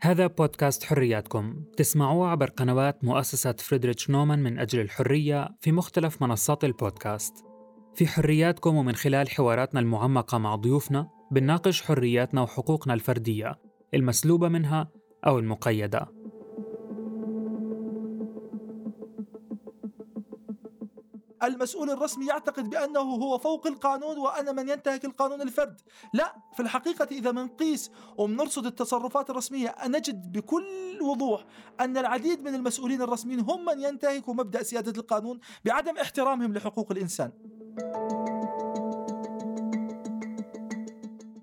هذا بودكاست حرياتكم. تسمعوه عبر قنوات مؤسسة فريدريتش نومان من أجل الحرية في مختلف منصات البودكاست. في حرياتكم ومن خلال حواراتنا المعمقة مع ضيوفنا بنناقش حرياتنا وحقوقنا الفردية المسلوبة منها أو المقيدة. المسؤول الرسمي يعتقد بأنه هو فوق القانون وأنا من ينتهك القانون الفرد. لا في الحقيقة إذا منقيس ومنرصد التصرفات الرسمية نجد بكل وضوح أن العديد من المسؤولين الرسميين هم من ينتهكوا مبدأ سيادة القانون بعدم احترامهم لحقوق الإنسان.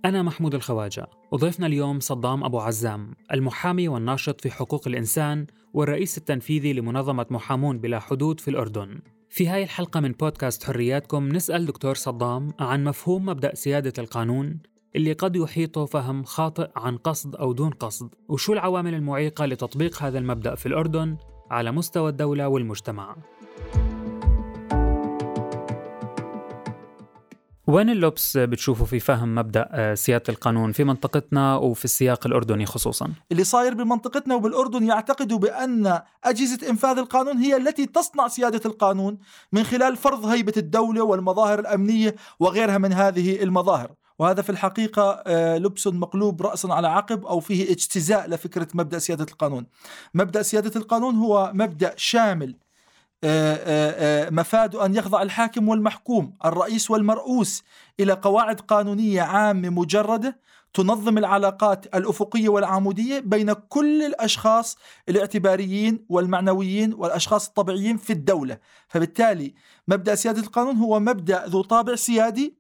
أنا محمود الخواجة. وضيفنا اليوم صدام أبو عزام المحامي والناشط في حقوق الإنسان والرئيس التنفيذي لمنظمة محامون بلا حدود في الأردن. في هاي الحلقة من بودكاست حرياتكم نسأل دكتور صدام عن مفهوم مبدأ سيادة القانون اللي قد يحيطه فهم خاطئ عن قصد أو دون قصد وشو العوامل المعيقة لتطبيق هذا المبدأ في الأردن على مستوى الدولة والمجتمع. وين اللبس بتشوفوا في فهم مبدأ آه، سيادة القانون في منطقتنا وفي السياق الأردني خصوصا؟ اللي صاير بمنطقتنا وبالأردن يعتقدوا بأن أجهزة إنفاذ القانون هي التي تصنع سيادة القانون من خلال فرض هيبة الدولة والمظاهر الأمنية وغيرها من هذه المظاهر. وهذا في الحقيقة آه، لبس مقلوب رأسا على عقب أو فيه اجتزاء لفكرة مبدأ سيادة القانون مبدأ سيادة القانون هو مبدأ شامل مفاد أن يخضع الحاكم والمحكوم الرئيس والمرؤوس إلى قواعد قانونية عامة مجردة تنظم العلاقات الأفقية والعمودية بين كل الأشخاص الاعتباريين والمعنويين والأشخاص الطبيعيين في الدولة. فبالتالي مبدأ سيادة القانون هو مبدأ ذو طابع سيادي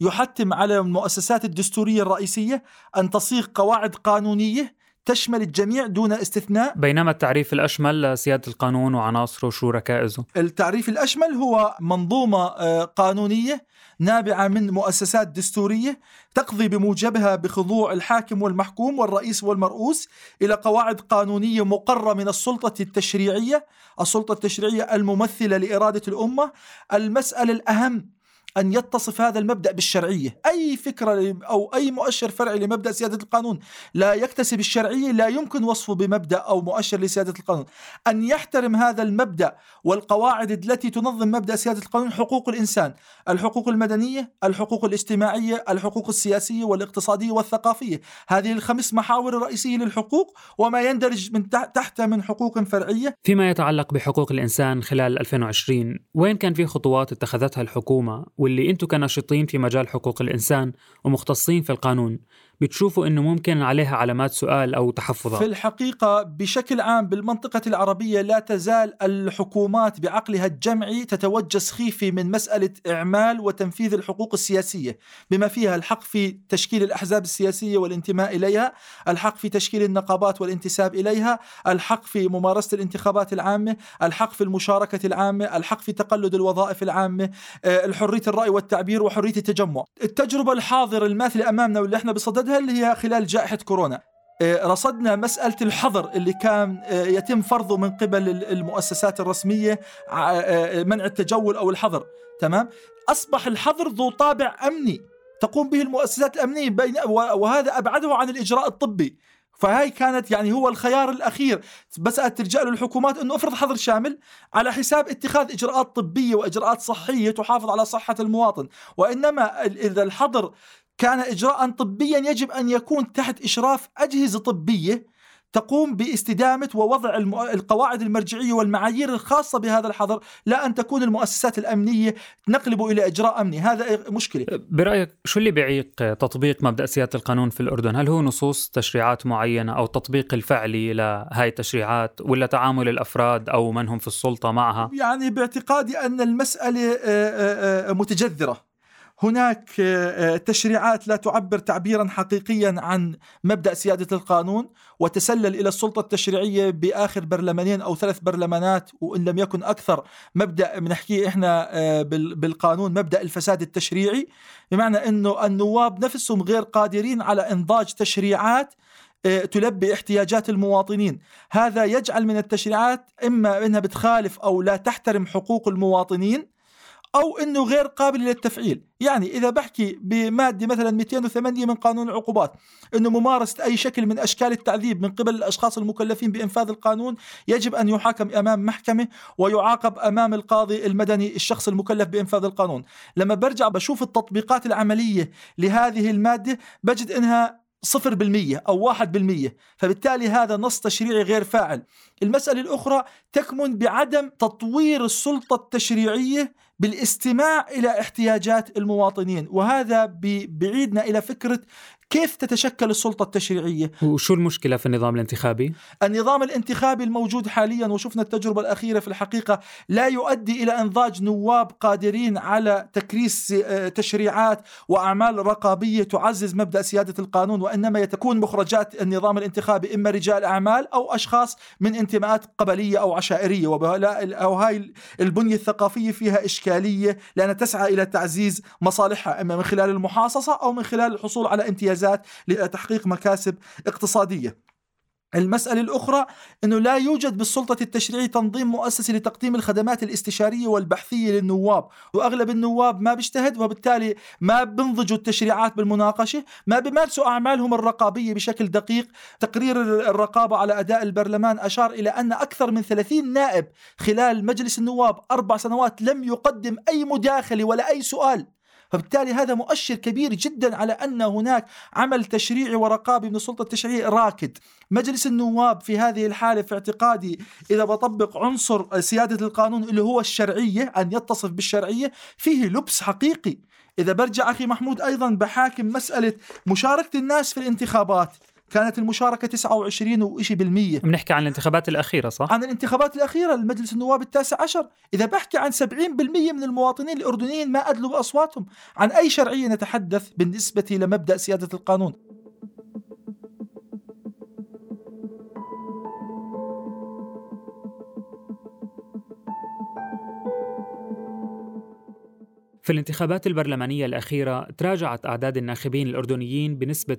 يحتم على المؤسسات الدستورية الرئيسية أن تصيغ قواعد قانونية تشمل الجميع دون استثناء. بينما التعريف الأشمل لسيادة القانون وعناصره وشو ركائزه؟ التعريف الأشمل هو منظومة آه، قانونية نابعة من مؤسسات دستورية تقضي بموجبها بخضوع الحاكم والمحكوم والرئيس والمرؤوس إلى قواعد قانونية مقرة من السلطة التشريعية السلطة التشريعية الممثلة لإرادة الأمة. المسألة الأهم أن يتصف هذا المبدأ بالشرعية. أي فكرة أو أي مؤشر فرعي لمبدأ سيادة القانون. لا يكتسب الشرعية لا يمكن وصفه بمبدأ أو مؤشر لسيادة القانون. أن يحترم هذا المبدأ والقواعد التي تنظم مبدأ سيادة القانون حقوق الإنسان. الحقوق المدنية الحقوق الاجتماعية الحقوق السياسية والاقتصادية والثقافية. هذه الخمس محاور الرئيسية للحقوق وما يندرج من تحت من حقوق فرعية. فيما يتعلق بحقوق الإنسان خلال 2020 وين كان في خطوات اتخذتها الحكومة واللي أنتم كناشطين في مجال حقوق الإنسان ومختصين في القانون. بتشوفوا إنه ممكن عليها علامات سؤال أو تحفظات. في الحقيقة بشكل عام بالمنطقة العربية لا تزال الحكومات بعقلها الجمعي تتوجه سخيفة من مسألة إعمال وتنفيذ الحقوق السياسية بما فيها الحق في تشكيل الأحزاب السياسية والانتماء إليها الحق في تشكيل النقابات والانتساب إليها الحق في ممارسة الانتخابات العامة الحق في المشاركة العامة الحق في تقلد الوظائف العامة آه، الحريه الرأي والتعبير وحرية التجمع. التجربة الحاضره الماثله أمامنا واللي إحنا بصددها رصدها اللي هي خلال جائحة كورونا. آه، رصدنا مسألة الحظر اللي كان آه، يتم فرضه من قبل المؤسسات الرسمية آه، منع التجول أو الحظر. تمام؟ أصبح الحظر ذو طابع أمني. تقوم به المؤسسات الأمنية وهذا أبعده عن الإجراء الطبي. فهاي كانت يعني هو الخيار الأخير. بس ترجع له الحكومات إنه افرض حظر شامل على حساب اتخاذ إجراءات طبية وإجراءات صحية تحافظ على صحة المواطن. وإنما إذا الحظر كان إجراء طبيا يجب أن يكون تحت إشراف أجهزة طبية تقوم باستدامة ووضع القواعد المرجعية والمعايير الخاصة بهذا الحظر لا أن تكون المؤسسات الأمنية تنقلب إلى إجراء أمني. هذا مشكلة. برأيك شو اللي بيعيق تطبيق مبدأ سيادة القانون في الأردن؟ هل هو نصوص تشريعات معينة أو تطبيق الفعلي لهاي التشريعات ولا تعامل الأفراد أو من هم في السلطة معها؟ يعني باعتقادي أن المسألة آه، آه، آه، متجذرة. هناك آه، آه، تشريعات لا تعبر تعبيرا حقيقيا عن مبدأ سيادة القانون وتسلل إلى السلطة التشريعية بآخر برلمانين أو ثلاث برلمانات وإن لم يكن أكثر مبدأ بنحكيه إحنا آه، بالقانون مبدأ الفساد التشريعي. بمعنى إنه النواب نفسهم غير قادرين على إنضاج تشريعات تلبي احتياجات المواطنين. هذا يجعل من التشريعات إما إنها بتخالف أو لا تحترم حقوق المواطنين أو أنه غير قابل للتفعيل. يعني إذا بحكي بمادة مثلا 208 من قانون العقوبات أنه ممارسة أي شكل من أشكال التعذيب من قبل الأشخاص المكلفين بإنفاذ القانون يجب أن يحاكم أمام محكمة ويعاقب أمام القاضي المدني الشخص المكلف بإنفاذ القانون. لما برجع بشوف التطبيقات العملية لهذه المادة بجد أنها صفر بالمية أو واحد بالمية. فبالتالي هذا نص تشريعي غير فاعل. المسألة الأخرى تكمن بعدم تطوير السلطة التشريعية بالاستماع إلى احتياجات المواطنين وهذا بيعيدنا إلى فكرة كيف تتشكل السلطة التشريعية وشو المشكلة في النظام الانتخابي؟ النظام الانتخابي الموجود حاليا وشفنا التجربة الأخيرة في الحقيقة لا يؤدي إلى إنضاج نواب قادرين على تكريس آه، تشريعات وأعمال رقابية تعزز مبدأ سيادة القانون وإنما تكون مخرجات النظام الانتخابي إما رجال أعمال أو أشخاص من انتماءات قبلية أو عشائرية أو هاي البنية الثقافية فيها إشكالية لأنها تسعى إلى تعزيز مصالحها إما من خلال المحاصصة أو من خلال الحصول على امتيازات لتحقيق مكاسب اقتصادية. المسألة الأخرى أنه لا يوجد بالسلطة التشريعية تنظيم مؤسسي لتقديم الخدمات الاستشارية والبحثية للنواب وأغلب النواب ما بيجتهد وبالتالي ما بنضجوا التشريعات بالمناقشة ما بيمارسوا أعمالهم الرقابية بشكل دقيق. تقرير الرقابة على أداء البرلمان أشار إلى أن أكثر من 30 نائب خلال مجلس النواب أربع سنوات لم يقدم أي مداخلة ولا أي سؤال. فبالتالي هذا مؤشر كبير جدا على أن هناك عمل تشريعي ورقابي من السلطة التشريعية راكد. مجلس النواب في هذه الحالة في اعتقادي إذا بطبق عنصر سيادة القانون اللي هو الشرعية أن يتصف بالشرعية فيه لبس حقيقي. إذا برجع أخي محمود أيضا بحاكم مسألة مشاركة الناس في الانتخابات كانت المشاركة 29 وإشي بالمية. بنحكي عن الانتخابات الأخيرة صح؟ عن الانتخابات الأخيرة لمجلس النواب التاسع عشر. إذا بحكي عن 70% من المواطنين الأردنيين ما أدلوا بأصواتهم. عن أي شرعية نتحدث بالنسبة لمبدأ سيادة القانون؟ في الانتخابات البرلمانية الأخيرة تراجعت أعداد الناخبين الأردنيين بنسبة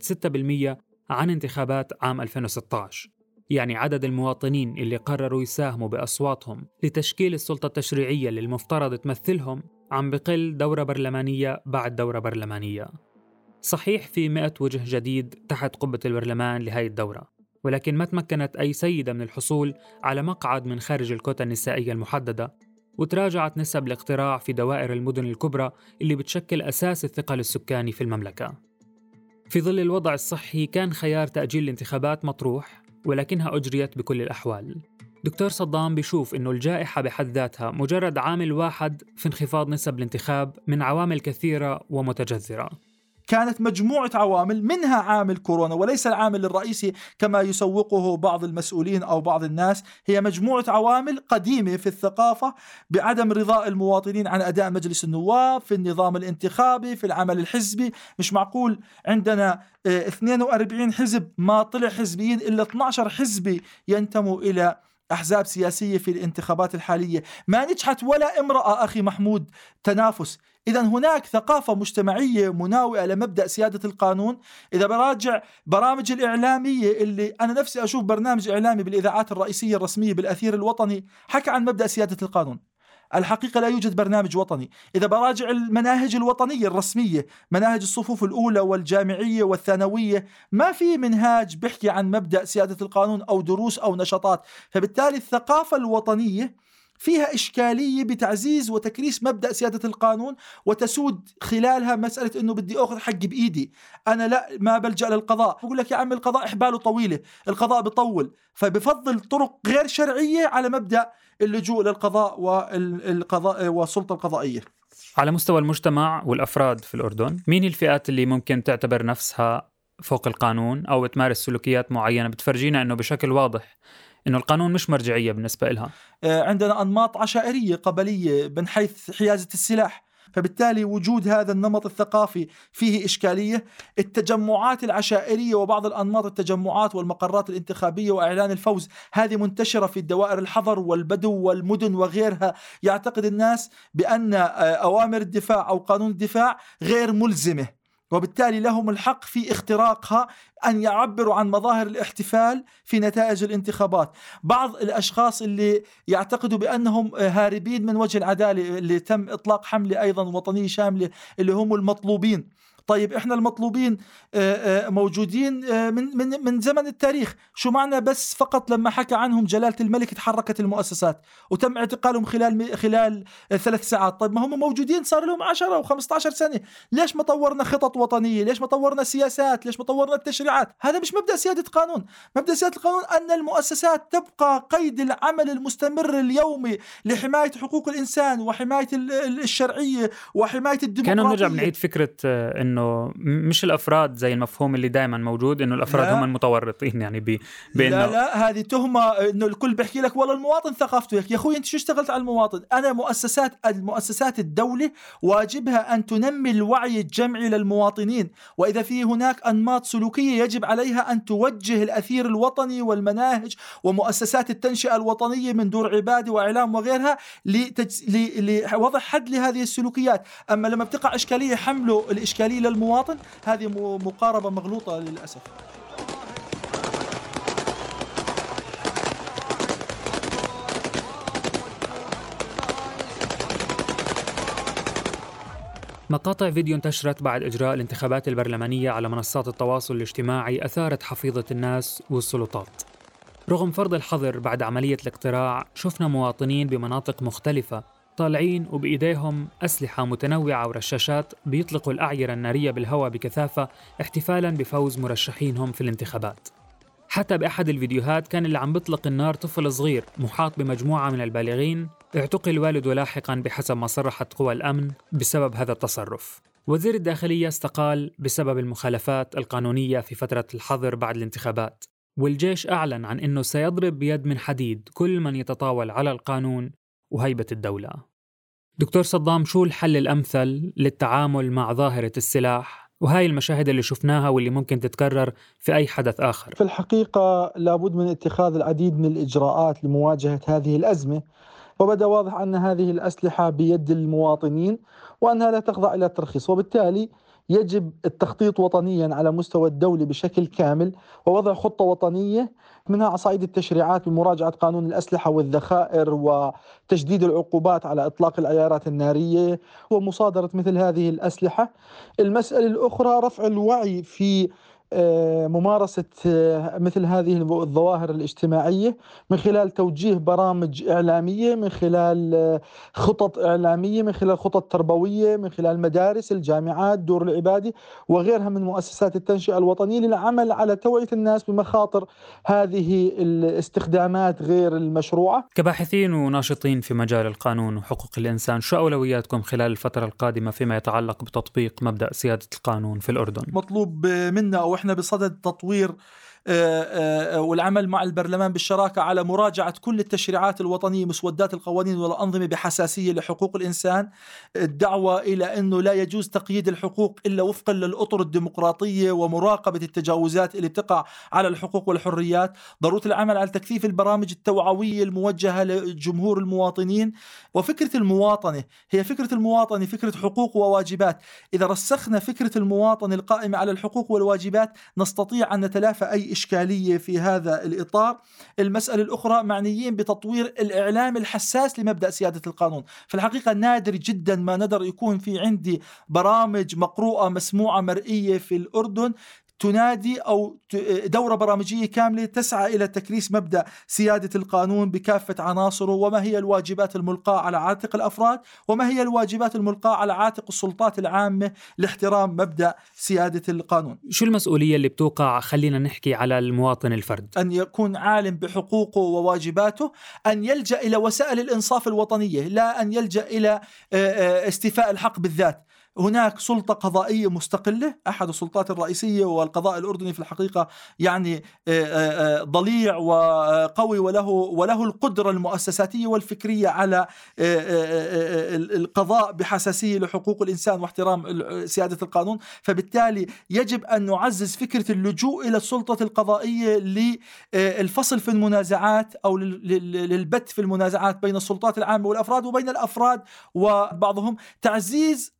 6% عن انتخابات عام 2016 يعني عدد المواطنين اللي قرروا يساهموا بأصواتهم لتشكيل السلطة التشريعية اللي المفترض تمثلهم عم بقل دورة برلمانية بعد دورة برلمانية. صحيح في مئة وجه جديد تحت قبة البرلمان لهاي الدورة ولكن ما تمكنت أي سيدة من الحصول على مقعد من خارج الكوتا النسائية المحددة وتراجعت نسب الاقتراع في دوائر المدن الكبرى اللي بتشكل أساس الثقل السكاني في المملكة. في ظل الوضع الصحي كان خيار تأجيل الانتخابات مطروح ولكنها أجريت بكل الأحوال. دكتور صدام بيشوف أنه الجائحة بحد ذاتها مجرد عامل واحد في انخفاض نسب الانتخاب من عوامل كثيرة ومتجذرة. كانت مجموعة عوامل منها عامل كورونا وليس العامل الرئيسي كما يسوقه بعض المسؤولين أو بعض الناس هي مجموعة عوامل قديمة في الثقافة بعدم رضاء المواطنين عن أداء مجلس النواب في النظام الانتخابي في العمل الحزبي. مش معقول عندنا 42 آه، حزب ما طلع حزبيين إلا 12 حزبي ينتموا إلى أحزاب سياسية في الانتخابات الحالية. ما نجحت ولا امرأة أخي محمود تنافس. إذا هناك ثقافة مجتمعية مناوئة لمبدأ سيادة القانون. إذا براجع برامج الإعلامية اللي أنا نفسي أشوف برنامج إعلامي بالإذاعات الرئيسية الرسمية بالأثير الوطني حكى عن مبدأ سيادة القانون. الحقيقة لا يوجد برنامج وطني. إذا براجع المناهج الوطنية الرسمية مناهج الصفوف الأولى والجامعية والثانوية ما في منهاج بيحكي عن مبدأ سيادة القانون أو دروس أو نشاطات. فبالتالي الثقافة الوطنية فيها إشكالية بتعزيز وتكريس مبدأ سيادة القانون وتسود خلالها مسألة أنه بدي أخذ حقي بإيدي. أنا لا ما بلجأ للقضاء. بقول لك يا عم القضاء إحباله طويلة. القضاء بطول. فبفضل طرق غير شرعية على مبدأ اللجوء للقضاء والقضاء والسلطة القضائية. على مستوى المجتمع والأفراد في الأردن مين الفئات اللي ممكن تعتبر نفسها فوق القانون أو تمارس سلوكيات معينة بتفرجينا أنه بشكل واضح إنه القانون مش مرجعية بالنسبة لها آه، عندنا أنماط عشائرية قبلية من حيث حيازة السلاح. فبالتالي وجود هذا النمط الثقافي فيه إشكالية. التجمعات العشائرية وبعض الأنماط التجمعات والمقرات الانتخابية وإعلان الفوز هذه منتشرة في الدوائر الحظر والبدو والمدن وغيرها. يعتقد الناس بأن آه، أوامر الدفاع أو قانون الدفاع غير ملزمة. وبالتالي لهم الحق في اختراقها أن يعبروا عن مظاهر الاحتفال في نتائج الانتخابات. بعض الأشخاص اللي يعتقدوا بأنهم هاربين من وجه العدالة اللي تم إطلاق حملة أيضا وطنية شاملة اللي هم المطلوبين. طيب إحنا المطلوبين آه، آه، موجودين آه، من من من زمن التاريخ. شو معنى بس فقط لما حكى عنهم جلالة الملك تحركت المؤسسات وتم اعتقالهم خلال خلال ثلاث ساعات؟ طيب ما هم موجودين صار لهم 10 و15 سنة. ليش ما طورنا خطط وطنية؟ ليش ما طورنا سياسات؟ ليش ما طورنا التشريعات؟ هذا مش مبدأ سيادة قانون. مبدأ سيادة القانون أن المؤسسات تبقى قيد العمل المستمر اليومي لحماية حقوق الإنسان وحماية الشرعية وحماية الديمقراطية. كانوا نرجع بنعيد فكرة إنه إنه مش الأفراد زي المفهوم اللي دائما موجود إنه الأفراد لا. هم المتورطين يعني ب... بإنه لا لا هذه تهمة إنه الكل بيحكي لك والله المواطن ثقافته. يا أخوي أنت شو اشتغلت على المواطن؟ أنا مؤسسات المؤسسات الدولة واجبها أن تنمي الوعي الجمعي للمواطنين. وإذا في هناك أنماط سلوكية يجب عليها أن توجه الأثير الوطني والمناهج ومؤسسات التنشئة الوطنية من دور عباده وإعلام وغيرها لتج... لوضع حد لهذه السلوكيات. أما لما بتقع إشكالية حمله الإشكالية للمواطن هذه مقاربة مغلوطة للأسف. مقاطع فيديو انتشرت بعد إجراء الانتخابات البرلمانية على منصات التواصل الاجتماعي أثارت حفيظة الناس والسلطات. رغم فرض الحظر بعد عملية الاقتراع شفنا مواطنين بمناطق مختلفة طالعين وبإيديهم أسلحة متنوعة ورشاشات بيطلقوا الأعيرة النارية بالهواء بكثافة احتفالا بفوز مرشحينهم في الانتخابات. حتى بأحد الفيديوهات كان اللي عم بيطلق النار طفل صغير محاط بمجموعة من البالغين اعتقل والده لاحقا بحسب ما صرحت قوى الأمن بسبب هذا التصرف. وزير الداخلية استقال بسبب المخالفات القانونية في فترة الحظر بعد الانتخابات. والجيش أعلن عن أنه سيضرب بيد من حديد كل من يتطاول على القانون وهيبة الدولة. دكتور صدام شو الحل الأمثل للتعامل مع ظاهرة السلاح؟ وهاي المشاهد اللي شفناها واللي ممكن تتكرر في أي حدث آخر. في الحقيقة لابد من اتخاذ العديد من الإجراءات لمواجهة هذه الأزمة وبدأ واضح أن هذه الأسلحة بيد المواطنين وأنها لا تخضع إلى الترخيص وبالتالي يجب التخطيط وطنيا على مستوى الدولة بشكل كامل ووضع خطة وطنية منها صعيد التشريعات بمراجعة قانون الأسلحة والذخائر وتجديد العقوبات على إطلاق العيارات النارية ومصادرة مثل هذه الأسلحة. المسألة الأخرى رفع الوعي في ممارسة آه، مثل هذه الظواهر الاجتماعية من خلال توجيه برامج إعلامية من خلال آه، خطط إعلامية من خلال خطط تربوية من خلال المدارس الجامعات دور العبادة وغيرها من مؤسسات التنشئة الوطنية للعمل على توعية الناس بمخاطر هذه الاستخدامات غير المشروعة كباحثين وناشطين في مجال القانون وحقوق الإنسان شو أولوياتكم خلال الفترة القادمة فيما يتعلق بتطبيق مبدأ سيادة القانون في الأردن؟ مطلوب منا أو وإحنا بصدد تطوير والعمل مع البرلمان بالشراكة على مراجعة كل التشريعات الوطنية مسودات القوانين والأنظمة بحساسية لحقوق الإنسان. الدعوة إلى أنه لا يجوز تقييد الحقوق إلا وفقا للأطر الديمقراطية ومراقبة التجاوزات اللي بتقع على الحقوق والحريات. ضرورة العمل على تكثيف البرامج التوعوية الموجهة لجمهور المواطنين. وفكرة المواطنة هي فكرة المواطنة فكرة حقوق وواجبات. إذا رسخنا فكرة المواطنة القائمة على الحقوق والواجبات نستطيع أن نتلافى أي إشكالية في هذا الإطار. المسألة الأخرى معنيين بتطوير الإعلام الحساس لمبدأ سيادة القانون. في الحقيقة نادر جدا ما ندر يكون في عندي برامج مقروءة مسموعة مرئية في الأردن تنادي أو دورة برامجية كاملة تسعى إلى تكريس مبدأ سيادة القانون بكافة عناصره وما هي الواجبات الملقاة على عاتق الأفراد وما هي الواجبات الملقاة على عاتق السلطات العامة لاحترام مبدأ سيادة القانون. شو المسؤولية اللي بتوقع خلينا نحكي على المواطن الفرد؟ أن يكون عالم بحقوقه وواجباته، أن يلجأ إلى وسائل الإنصاف الوطنية، لا أن يلجأ إلى استيفاء الحق بالذات. هناك سلطة قضائية مستقلة أحد السلطات الرئيسية والقضاء الأردني في الحقيقة يعني ضليع وقوي وله وله القدرة المؤسساتية والفكرية على القضاء بحساسية لحقوق الإنسان واحترام سيادة القانون. فبالتالي يجب أن نعزز فكرة اللجوء إلى السلطة القضائية للفصل في المنازعات أو للبت في المنازعات بين السلطات العامة والأفراد وبين الأفراد وبعضهم. تعزيز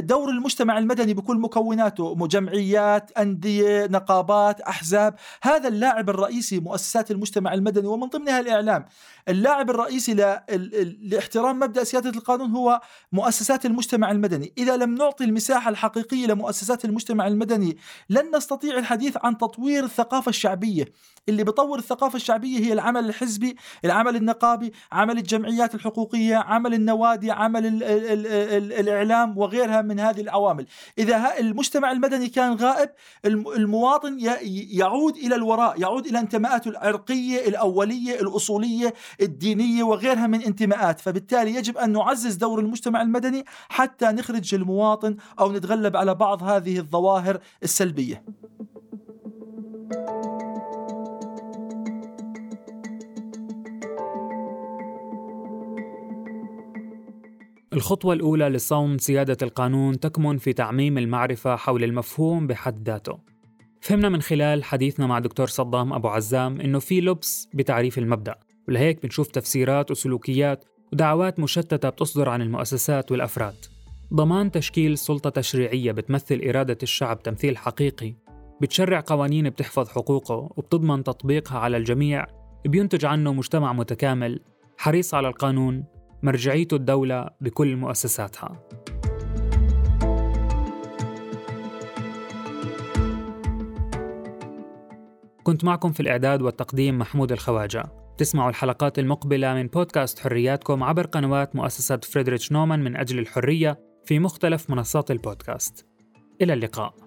دور المجتمع المدني بكل مكوناته مجمعيات أندية نقابات أحزاب. هذا اللاعب الرئيسي مؤسسات المجتمع المدني ومن ضمنها الإعلام. اللاعب الرئيسي لاحترام مبدأ سيادة القانون هو مؤسسات المجتمع المدني. إذا لم نعطي المساحة الحقيقية لمؤسسات المجتمع المدني لن نستطيع الحديث عن تطوير الثقافة الشعبية. اللي بيطور الثقافة الشعبية هي العمل الحزبي العمل النقابي عمل الجمعيات الحقوقية عمل النوادي عمل ال ال ال الإعلام وغيرها من هذه العوامل. إذا المجتمع المدني كان غائب المواطن يعود إلى الوراء يعود إلى انتماءاته العرقية الأولية الأصولية الدينية وغيرها من انتماءات. فبالتالي يجب أن نعزز دور المجتمع المدني حتى نخرج المواطن أو نتغلب على بعض هذه الظواهر السلبية. الخطوة الأولى لصون سيادة القانون تكمن في تعميم المعرفة حول المفهوم بحد ذاته. فهمنا من خلال حديثنا مع دكتور صدام أبو عزام إنه في لبس بتعريف المبدأ، ولهيك بنشوف تفسيرات وسلوكيات ودعوات مشتتة بتصدر عن المؤسسات والأفراد. ضمان تشكيل سلطة تشريعية بتمثل إرادة الشعب تمثيل حقيقي بتشرع قوانين بتحفظ حقوقه وبتضمن تطبيقها على الجميع بينتج عنه مجتمع متكامل حريص على القانون مرجعيته الدولة بكل مؤسساتها. كنت معكم في الإعداد والتقديم محمود الخواجة. تسمعوا الحلقات المقبلة من بودكاست حرياتكم عبر قنوات مؤسسة فريدريتش نومان من أجل الحرية في مختلف منصات البودكاست. إلى اللقاء.